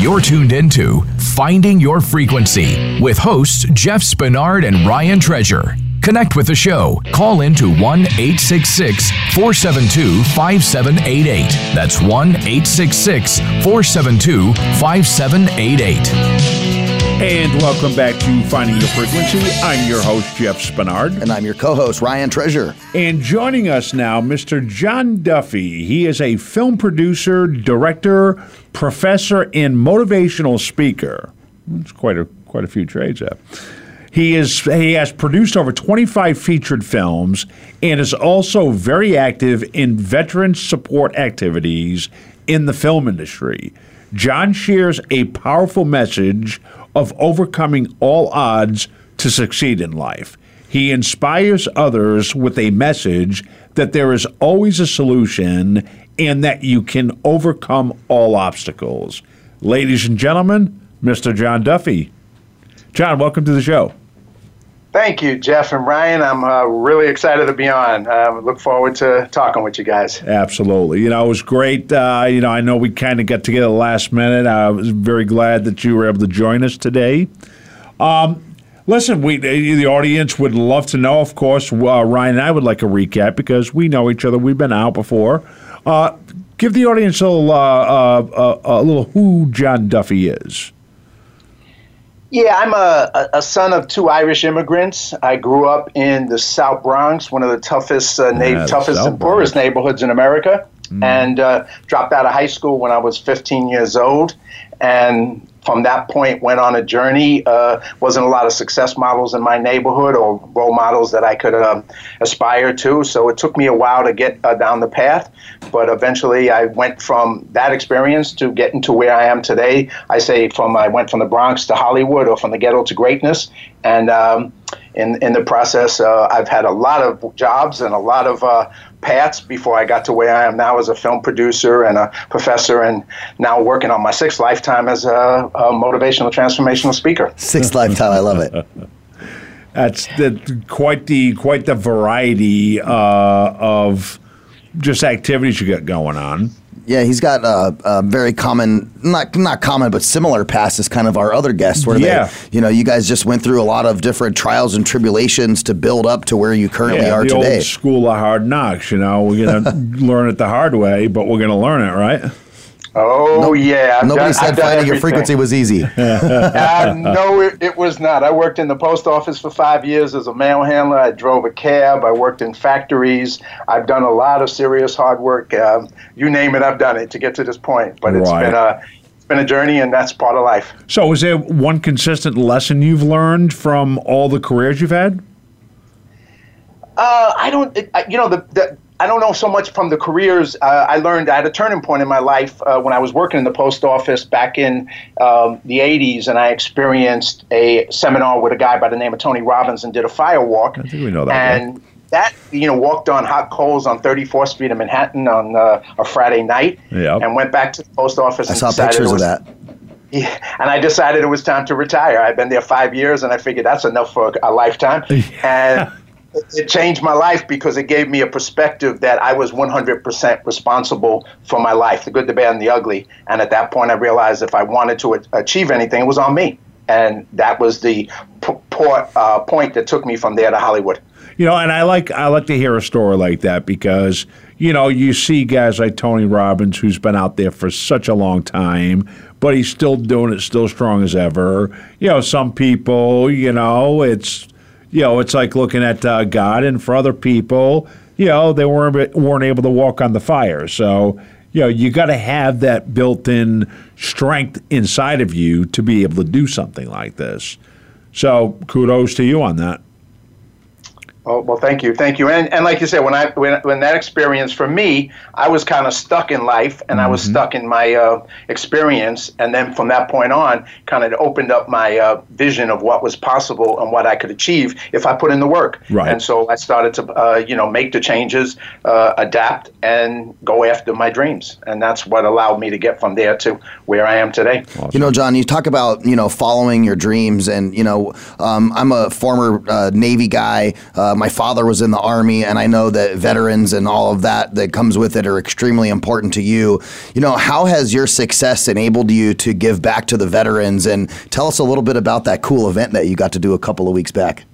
You're tuned into Finding Your Frequency with hosts Jeff Spinard and Ryan Treasure. Connect with the show. Call in to 1 866 472 5788. That's 1 866 472 5788. And welcome back to Finding Your Frequency. I'm your host, Jeff Spinard. And I'm your co host, Ryan Treasure. And joining us now, Mr. John Duffy. He is a film producer, director, professor, and motivational speaker. It's quite a quite a few trades there. He is he has produced over 25 featured films and is also very active in veteran support activities in the film industry. John shares a powerful message of overcoming all odds to succeed in life. He inspires others with a message that there is always a solution and that you can overcome all obstacles. Ladies and gentlemen, Mr. John Duffy. John, welcome to the show. Thank you, Jeff and Ryan. I'm uh, really excited to be on. Uh, look forward to talking with you guys. Absolutely. You know, it was great. Uh, you know, I know we kind of got together last minute. I was very glad that you were able to join us today. Um, listen, we the audience would love to know. Of course, uh, Ryan and I would like a recap because we know each other. We've been out before. Uh, give the audience a little, uh, a little who John Duffy is. Yeah, I'm a, a son of two Irish immigrants. I grew up in the South Bronx, one of the toughest, uh, na- toughest and poorest neighborhoods in America, mm. and uh, dropped out of high school when I was 15 years old. And from that point went on a journey. Uh, wasn't a lot of success models in my neighborhood or role models that I could um, aspire to. So it took me a while to get uh, down the path, but eventually I went from that experience to getting to where I am today. I say from I went from the Bronx to Hollywood or from the ghetto to greatness, and um, in in the process, uh, I've had a lot of jobs and a lot of uh, paths before I got to where I am now as a film producer and a professor, and now working on my sixth lifetime as a, a motivational transformational speaker. Sixth lifetime, I love it. That's the, quite the quite the variety uh, of just activities you got going on. Yeah, he's got a, a, very common, not not common, but similar past as kind of our other guests, where yeah. they, you know, you guys just went through a lot of different trials and tribulations to build up to where you currently yeah, are the today. Old school of hard knocks, you know, we're gonna learn it the hard way, but we're gonna learn it, right? Oh no, yeah. I've nobody done, said finding your frequency was easy. uh, no, it, it, was not. I worked in the post office for five years as a mail handler. I drove a cab. I worked in factories. I've done a lot of serious hard work. Um, you name it, I've done it to get to this point. But it's right. been a it's been a journey, and that's part of life. So, is there one consistent lesson you've learned from all the careers you've had? Uh, I don't. You know, the, the I don't know so much from the careers. Uh, I learned I had a turning point in my life uh, when I was working in the post office back in um, the 80s, and I experienced a seminar with a guy by the name of Tony Robbins and did a fire walk. I think we know that. And guy. that, you know, walked on hot coals on 34th Street in Manhattan on uh, a Friday night yep. and went back to the post office. I saw pictures was, of that. Yeah, and I decided it was time to retire. I've been there five years, and I figured that's enough for a lifetime. and it changed my life because it gave me a perspective that I was 100% responsible for my life, the good, the bad, and the ugly. And at that point, I realized if I wanted to achieve anything, it was on me. And that was the p- uh, point that took me from there to Hollywood. You know, and I like I like to hear a story like that because you know you see guys like Tony Robbins who's been out there for such a long time, but he's still doing it, still strong as ever. You know, some people, you know, it's you know, it's like looking at uh, God, and for other people, you know, they weren't weren't able to walk on the fire. So, you know, you got to have that built-in strength inside of you to be able to do something like this. So, kudos to you on that. Oh, well, thank you, thank you, and and like you said, when I when, when that experience for me, I was kind of stuck in life, and mm-hmm. I was mm-hmm. stuck in my uh, experience, and then from that point on, kind of opened up my uh, vision of what was possible and what I could achieve if I put in the work. Right. And so I started to, uh, you know, make the changes, uh, adapt, and go after my dreams, and that's what allowed me to get from there to where I am today. Awesome. You know, John, you talk about you know following your dreams, and you know, um, I'm a former uh, Navy guy. Uh, my father was in the army, and I know that veterans and all of that that comes with it are extremely important to you. You know, how has your success enabled you to give back to the veterans? And tell us a little bit about that cool event that you got to do a couple of weeks back.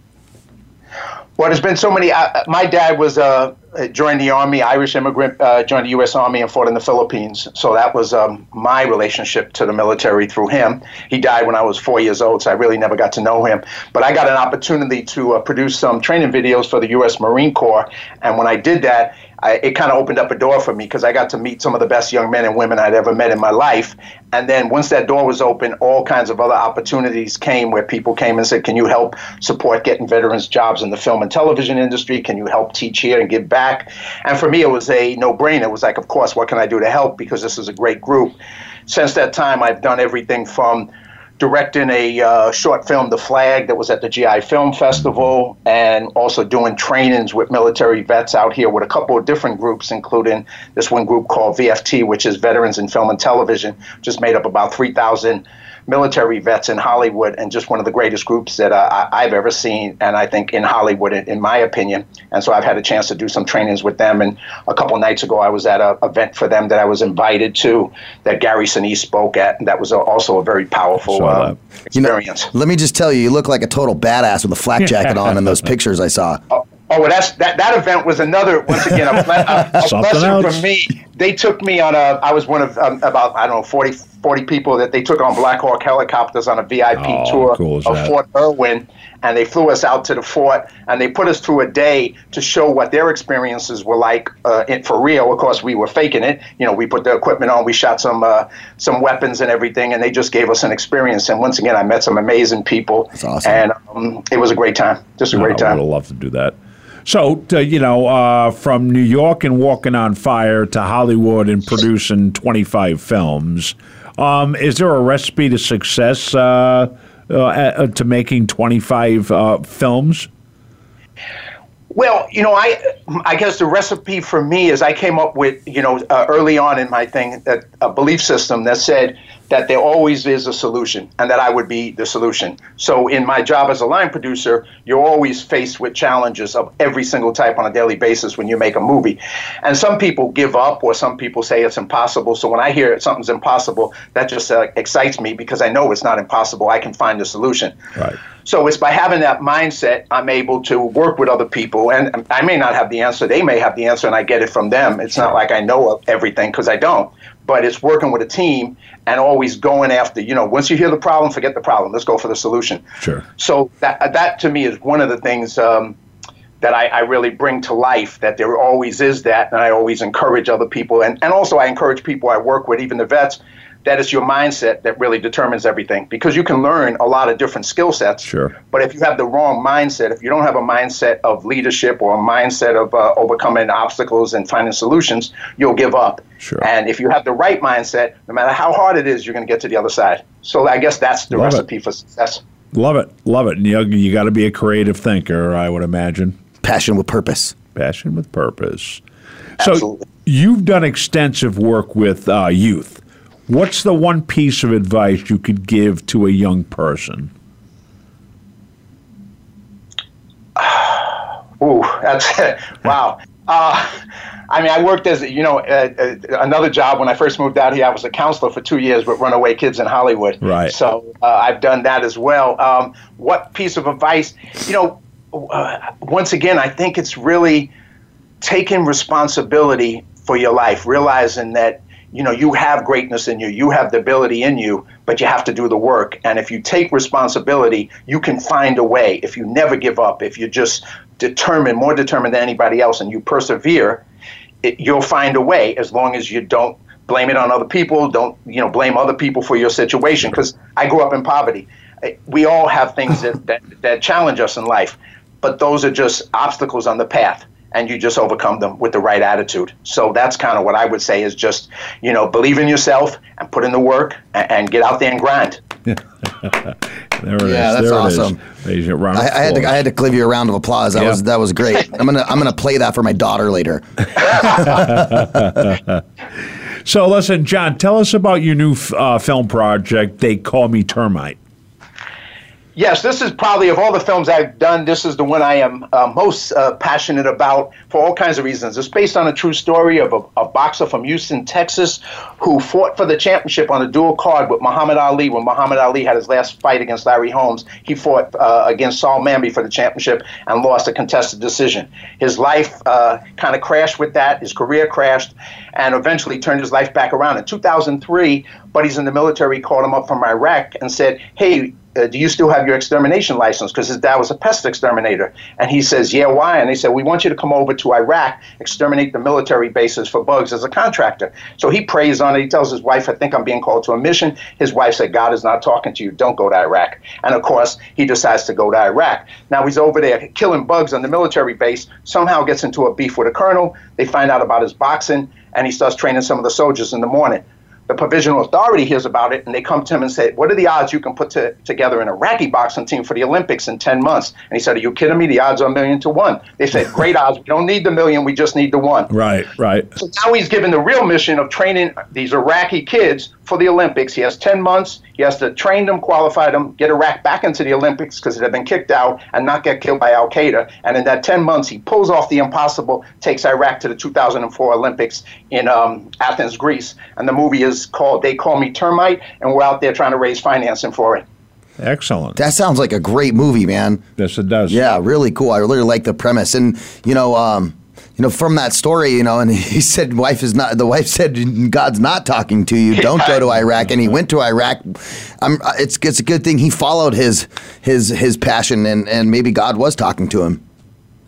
Well, there's been so many. Uh, my dad was uh, joined the army, Irish immigrant, uh, joined the U.S. Army and fought in the Philippines. So that was um, my relationship to the military through him. He died when I was four years old, so I really never got to know him. But I got an opportunity to uh, produce some training videos for the U.S. Marine Corps, and when I did that, I, it kind of opened up a door for me because I got to meet some of the best young men and women I'd ever met in my life. And then once that door was open, all kinds of other opportunities came where people came and said, Can you help support getting veterans jobs in the film and television industry? Can you help teach here and give back? And for me, it was a no brainer. It was like, Of course, what can I do to help? Because this is a great group. Since that time, I've done everything from directing a uh, short film, The Flag, that was at the GI Film Festival, and also doing trainings with military vets out here with a couple of different groups, including this one group called VFT, which is Veterans in Film and Television, just made up about 3,000 military vets in Hollywood, and just one of the greatest groups that uh, I've ever seen, and I think in Hollywood, in, in, my opinion. And so I've had a chance to do some trainings with them. And a couple nights ago, I was at an event for them that I was invited to that Gary Sinise spoke at. And that was a, also a very powerful uh, experience. You know, let me just tell you, you look like a total badass with a flak jacket on in those pictures I saw. Oh, Oh, well, that's that. That event was another once again a, a, a blessing for me. They took me on a. I was one of um, about I don't know 40, 40 people that they took on Black Hawk helicopters on a VIP oh, tour cool of that? Fort Irwin, and they flew us out to the fort and they put us through a day to show what their experiences were like uh, in, for real. Of course, we were faking it. You know, we put the equipment on, we shot some uh, some weapons and everything, and they just gave us an experience. And once again, I met some amazing people. That's awesome. And um, it was a great time. Just a great time. I would love to do that. So, to, you know, uh, from New York and walking on fire to Hollywood and producing 25 films, um, is there a recipe to success uh, uh, uh to making 25 uh, films? Well, you know, I I guess the recipe for me is I came up with you know uh, early on in my thing a belief system that said that there always is a solution and that I would be the solution. So in my job as a line producer, you're always faced with challenges of every single type on a daily basis when you make a movie. And some people give up or some people say it's impossible. So when I hear something's impossible, that just uh, excites me because I know it's not impossible. I can find a solution. Right. So it's by having that mindset, I'm able to work with other people. And I may not have the answer, they may have the answer, and I get it from them. It's not like I know everything because I don't but it's working with a team and always going after you know once you hear the problem forget the problem let's go for the solution sure so that that to me is one of the things um, that I, I, really bring to life that there always is that and i always encourage other people and, and also i encourage people i work with even the vets that is your mindset that really determines everything because you can learn a lot of different skill sets. Sure. But if you have the wrong mindset, if you don't have a mindset of leadership or a mindset of uh, overcoming obstacles and finding solutions, you'll give up. Sure. And if you have the right mindset, no matter how hard it is, you're going to get to the other side. So I guess that's the Love recipe it. for success. Love it. Love it. And you, you got to be a creative thinker, I would imagine. Passion with purpose. Passion with purpose. So you've done extensive work with uh, youth. What's the one piece of advice you could give to a young person? Ooh, that's wow. Uh, I mean, I worked as you know uh, uh, another job when I first moved out here. I was a counselor for two years with runaway kids in Hollywood. Right. So uh, I've done that as well. Um, what piece of advice? You know, uh, once again, I think it's really taking responsibility for your life, realizing that you know you have greatness in you you have the ability in you but you have to do the work. And if you take responsibility you can find a way. If you never give up if you're just determined more determined than anybody else and you persevere it, you'll find a way as long as you don't blame it on other people don't you know blame other people for your situation. Because i grew up in poverty. We all have things that, that, that challenge us in life but those are just obstacles on the path and you just overcome them with the right attitude. So that's kind of what I would say is just, you know, believe in yourself and put in the work and, and get out there and grind. there it yeah, is. that's awesome. I, I, had to, I had to give you a round of applause. That was that was great. I'm gonna I'm gonna play that for my daughter later. so listen, John, tell us about your new uh, film project. They call me termite. Yes, this is probably of all the films I've done, this is the one I am uh, most uh, passionate about for all kinds of reasons. It's based on a true story of a, a, boxer from Houston, Texas, who fought for the championship on a dual card with Muhammad Ali. When Muhammad Ali had his last fight against Larry Holmes, he fought uh, against Saoul Mamby for the championship and lost a contested decision. His life uh, kind of crashed with that. His career crashed, and eventually turned his life back around. In 2003, buddies in the military called him up from Iraq and said, "Hey." Uh, do you still have your extermination license? Because his dad was a pest exterminator. And he says, yeah, why? And they said, we want you to come over to Iraq, exterminate the military bases for bugs as a contractor. So he prays on it. He tells his wife, I think I'm being called to a mission. His wife said, God is not talking to you. Don't go to Iraq. And of course, he decides to go to Iraq. Now he's over there killing bugs on the military base, somehow gets into a beef with a colonel. They find out about his boxing, and he starts training some of the soldiers in the morning the provisional authority hears about it and they come to him and say, What are the odds you can put to, together an Iraqi boxing team for the Olympics in 10 months? And he said, Are you kidding me? The odds are a million to one. They said, Great odds. We don't need the million. We just need the one. Right, right. So now he's given the real mission of training these Iraqi kids for the Olympics. He has 10 months. He has to train them, qualify them, get Iraq back into the Olympics because they've been kicked out and not get killed by Al Qaeda. And in that 10 months, he pulls off the impossible, takes Iraq to the 2004 Olympics in um, Athens, Greece. And the movie is called They Call Me Termite, and we're out there trying to raise financing for it. Excellent. That sounds like a great movie, man. Yes, it does. Yeah, really cool. I really like the premise. And, you know, um, you know, from that story, you know, and he said, "Wife is not." The wife said, "God's not talking to you. Don't go to Iraq." And he went to Iraq. I'm, it's it's a good thing he followed his his his passion, and and maybe God was talking to him.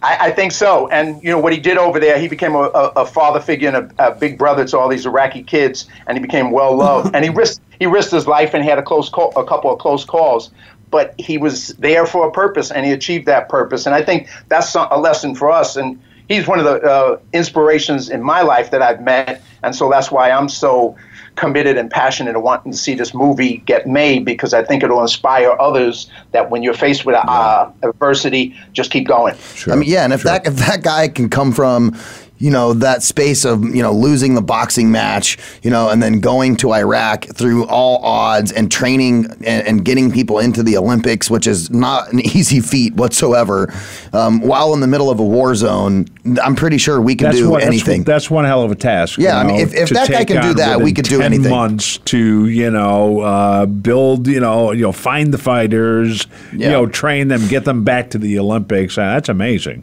I, I think so. And you know what he did over there, he became a, a, a father figure and a, a, big brother to all these Iraqi kids, and he became well loved. and he risked he risked his life and had a close call, a couple of close calls. But he was there for a purpose, and he achieved that purpose. And I think that's a lesson for us. And he's one of the uh, inspirations in my life that I've met, and so that's why I'm so committed and passionate and wanting to see this movie get made because I think it'll inspire others that when you're faced with uh, adversity, just keep going. Sure. I mean, yeah, and if sure. that if that guy can come from, you know that space of you know losing the boxing match you know and then going to iraq through all odds and training and, and getting people into the olympics which is not an easy feat whatsoever um, while in the middle of a war zone i'm pretty sure we can that's do what, anything. that's, that's, one hell of a task yeah i mean if, if that guy can do that we could do anything. months to you know uh, build you know you know find the fighters yeah. you know train them get them back to the olympics. Uh, that's amazing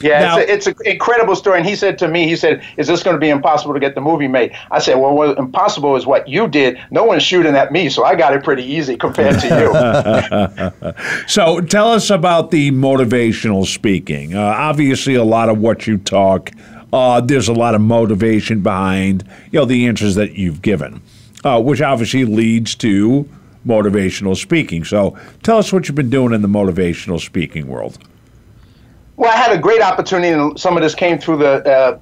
yeah, now, it's, an incredible story. And he said to me, he said, "Is this going to be impossible to get the movie made?" I said, "Well, what impossible is what you did. No one's shooting at me, so I got it pretty easy compared to you." so, tell us about the motivational speaking. Uh, obviously, a lot of what you talk, uh, there's a lot of motivation behind, you know, the answers that you've given, uh, which obviously leads to motivational speaking. So, tell us what you've been doing in the motivational speaking world. Well, I had a great opportunity, and some of this came through the uh,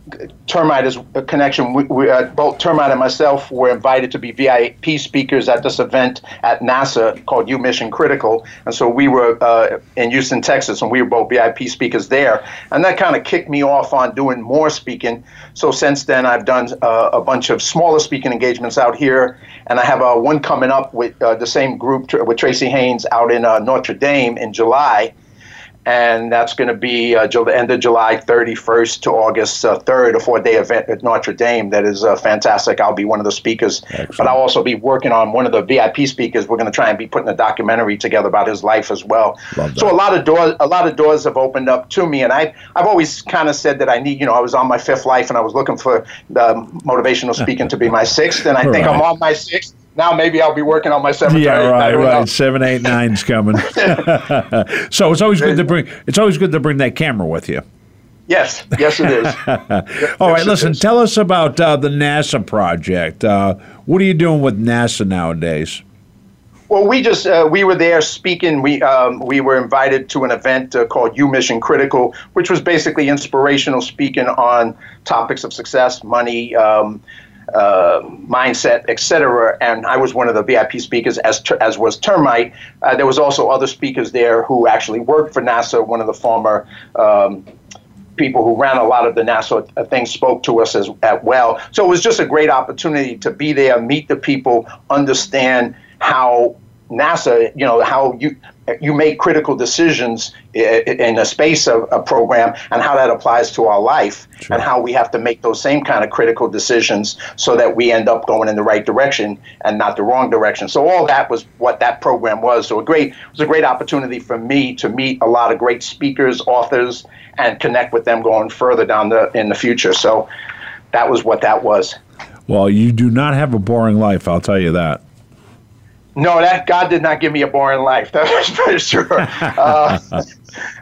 Termite connection. We, we, uh, both Termite and myself were invited to be VIP speakers at this event at NASA called U Mission Critical, and so we were uh, in Houston, Texas, and we were both VIP speakers there, and that kind of kicked me off on doing more speaking. So since then, I've done uh, a bunch of smaller speaking engagements out here, and I have uh, one coming up with uh, the same group with Tracy Haynes out in Notre Dame in July and that's going to be uh, the end of July 31st to August uh, 3rd, a four-day event at Notre Dame. That is uh, fantastic. I'll be one of the speakers, Excellent. but I'll also be working on one of the VIP speakers. We're going to try and be putting a documentary together about his life as well. So a lot of doors, a lot of doors have opened up to me, and I, I've always kind of said that I need, you know, I was on my fifth life, and I was looking for the motivational speaking to be my sixth, and I think right. I'm on my sixth now maybe I'll be working on my seven. Yeah, right, right. Know. Seven, eight, nine's coming. so it's always good to bring. It's always good to bring that camera with you. Yes, yes, it is. All right, listen. Tell us about uh, the NASA project. Uh, what are you doing with NASA nowadays? Well, we just uh, we were there speaking. We um, we were invited to an event uh, called U Mission Critical, which was basically inspirational speaking on topics of success, money, um, uh, mindset, etc. And I was one of the VIP speakers, as ter- as was Termite. Uh, there was also other speakers there who actually worked for NASA. One of the former um, people who ran a lot of the NASA things spoke to us as, as well. So it was just a great opportunity to be there, meet the people, understand how NASA, you know, how you you make critical decisions in a space of a program and how that applies to our life sure. and how we have to make those same kind of critical decisions so that we end up going in the right direction and not the wrong direction. So all that was what that program was. So a great it was a great opportunity for me to meet a lot of great speakers, authors, and connect with them going further down the in the future. So that was what that was. Well, you do not have a boring life, I'll tell you that. No, that God did not give me a boring life. That is for sure. Uh,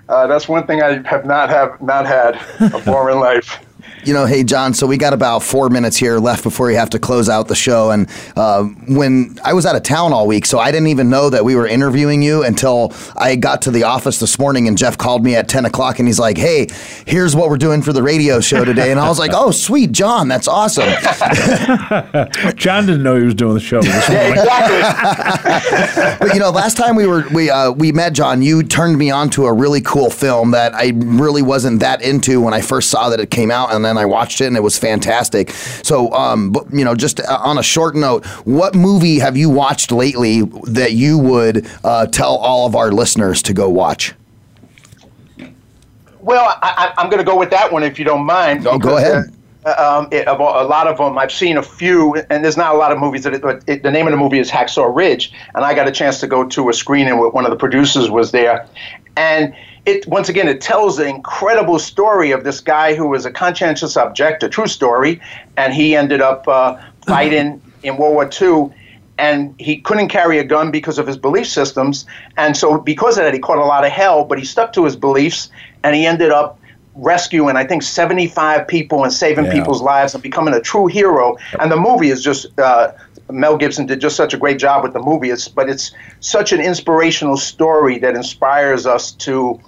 uh, that's one thing I have not have not had a boring life. You know, hey, John, so we got about four minutes here left before we have to close out the show. And uh, when I was out of town all week, so I didn't even know that we were interviewing you until I got to the office this morning and Jeff called me at 10 o'clock and he's like, hey, here's what we're doing for the radio show today. And I was like, oh, sweet, John, that's awesome. John didn't know he was doing the show this morning. exactly. but, you know, last time we were, we, uh, we met, John, you turned me on to a really cool film that I really wasn't that into when I first saw that it came out. And then I watched it and it was fantastic. So, um, but, you know, just uh, on a short note, what movie have you watched lately that you would uh, tell all of our listeners to go watch? Well, I, am going to go with that one if you don't mind. Oh, go ahead. Uh, um, it, a lot of them, I've seen a few, and there's not a lot of movies that. It, but it, the name of the movie is Hacksaw Ridge, and I got a chance to go to a screening with one of the producers was there, and it once again it tells the incredible story of this guy who was a conscientious objector, true story, and he ended up uh, fighting in World War II. And he couldn't carry a gun because of his belief systems. And so, because of that, he caught a lot of hell, but he stuck to his beliefs and he ended up rescuing, I think, 75 people and saving yeah. people's lives and becoming a true hero. And the movie is just uh, Mel Gibson did just such a great job with the movie. It's, but it's such an inspirational story that inspires us to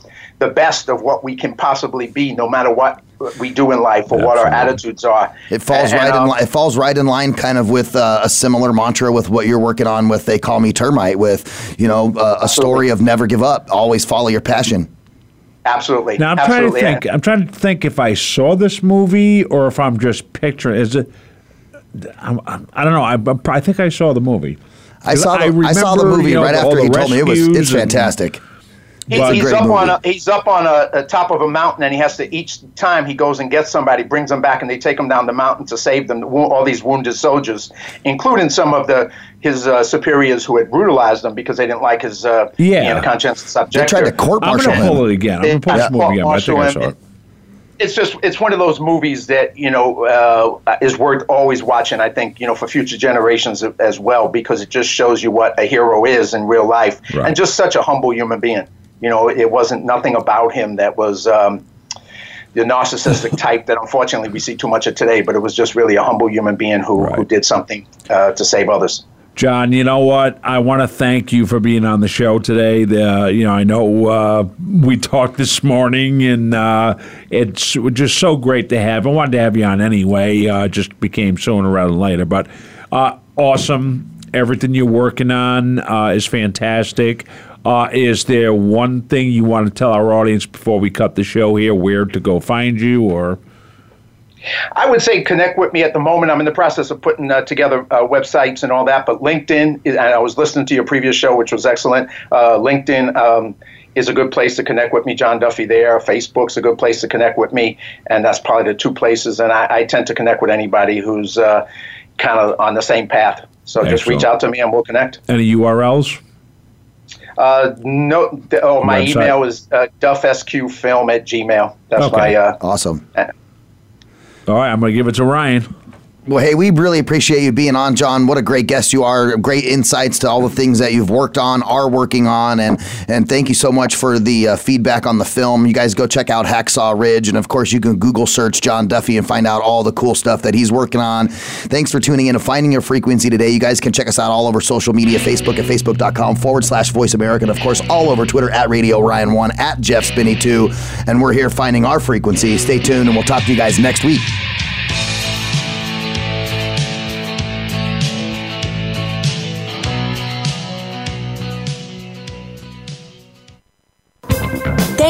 the best of what we can possibly be, no matter what we do in life or Absolutely. what our attitudes are. It falls and, right in. Li- it falls right in line, kind of with uh, a similar mantra with what you're working on with. They call me termite. With you know uh, a story of never give up, always follow your passion. Absolutely. Now I'm Absolutely. trying to think. I'm trying to think if I saw this movie or if I'm just picturing. Is it? I'm, I'm, I do not know. I, I think I saw the movie. I saw the, I, I saw the movie you know, right after he told me it was. It's fantastic. And, He's, he's up movie. on a, he's up on a, a, top of a mountain, and he has to each time he goes and gets somebody, brings them back, and they take him down the mountain to save them. All these wounded soldiers, including some of the his uh, superiors who had brutalized him because they didn't like his uh, yeah being conscientious subject. They tried to court martial him. I'm going to pull it again. I'm going to pull this movie again. I think I saw it it's just it's one of those movies that you know uh, is worth always watching. I think you know for future generations as well because it just shows you what a hero is in real life right. and just such a humble human being. You know, it wasn't nothing about him that was um, the narcissistic type that unfortunately we see too much of today. But it was just really a humble human being who right. who did something uh, to save others. John, you know what? I want to thank you for being on the show today. The, you know, I know uh, we talked this morning, and uh, it's just so great to have. I wanted to have you on anyway. Uh, just became sooner rather than later, but uh, awesome. Everything you're working on uh, is fantastic. Uh, is there one thing you want to tell our audience before we cut the show here? Where to go find you, or? I would say connect with me at the moment. I'm in the process of putting uh, together uh, websites and all that. But LinkedIn, and I was listening to your previous show, which was excellent. Uh, LinkedIn um, is a good place to connect with me. John Duffy there. Facebook's a good place to connect with me, and that's probably the two places. And I, I tend to connect with anybody who's uh, kind of on the same path. So excellent. just reach out to me and we'll connect. Any URLs? Uh, no. oh, my Website. email is uh, duffsqfilm at gmail. That's okay. my. Uh, awesome. All right, I'm going to give it to Ryan. Well, hey, we really appreciate you being on, John. What a great guest you are. Great insights to all the things that you've worked on, are working on, and and thank you so much for the uh, feedback on the film. You guys go check out Hacksaw Ridge, and of course, you can Google search John Duffy and find out all the cool stuff that he's working on. Thanks for tuning in and finding your frequency today. You guys can check us out all over social media Facebook at facebook.com forward slash voice America, and of course, all over Twitter at Radio Ryan1, at Jeff Spinney 2. And we're here finding our frequency. Stay tuned, and we'll talk to you guys next week.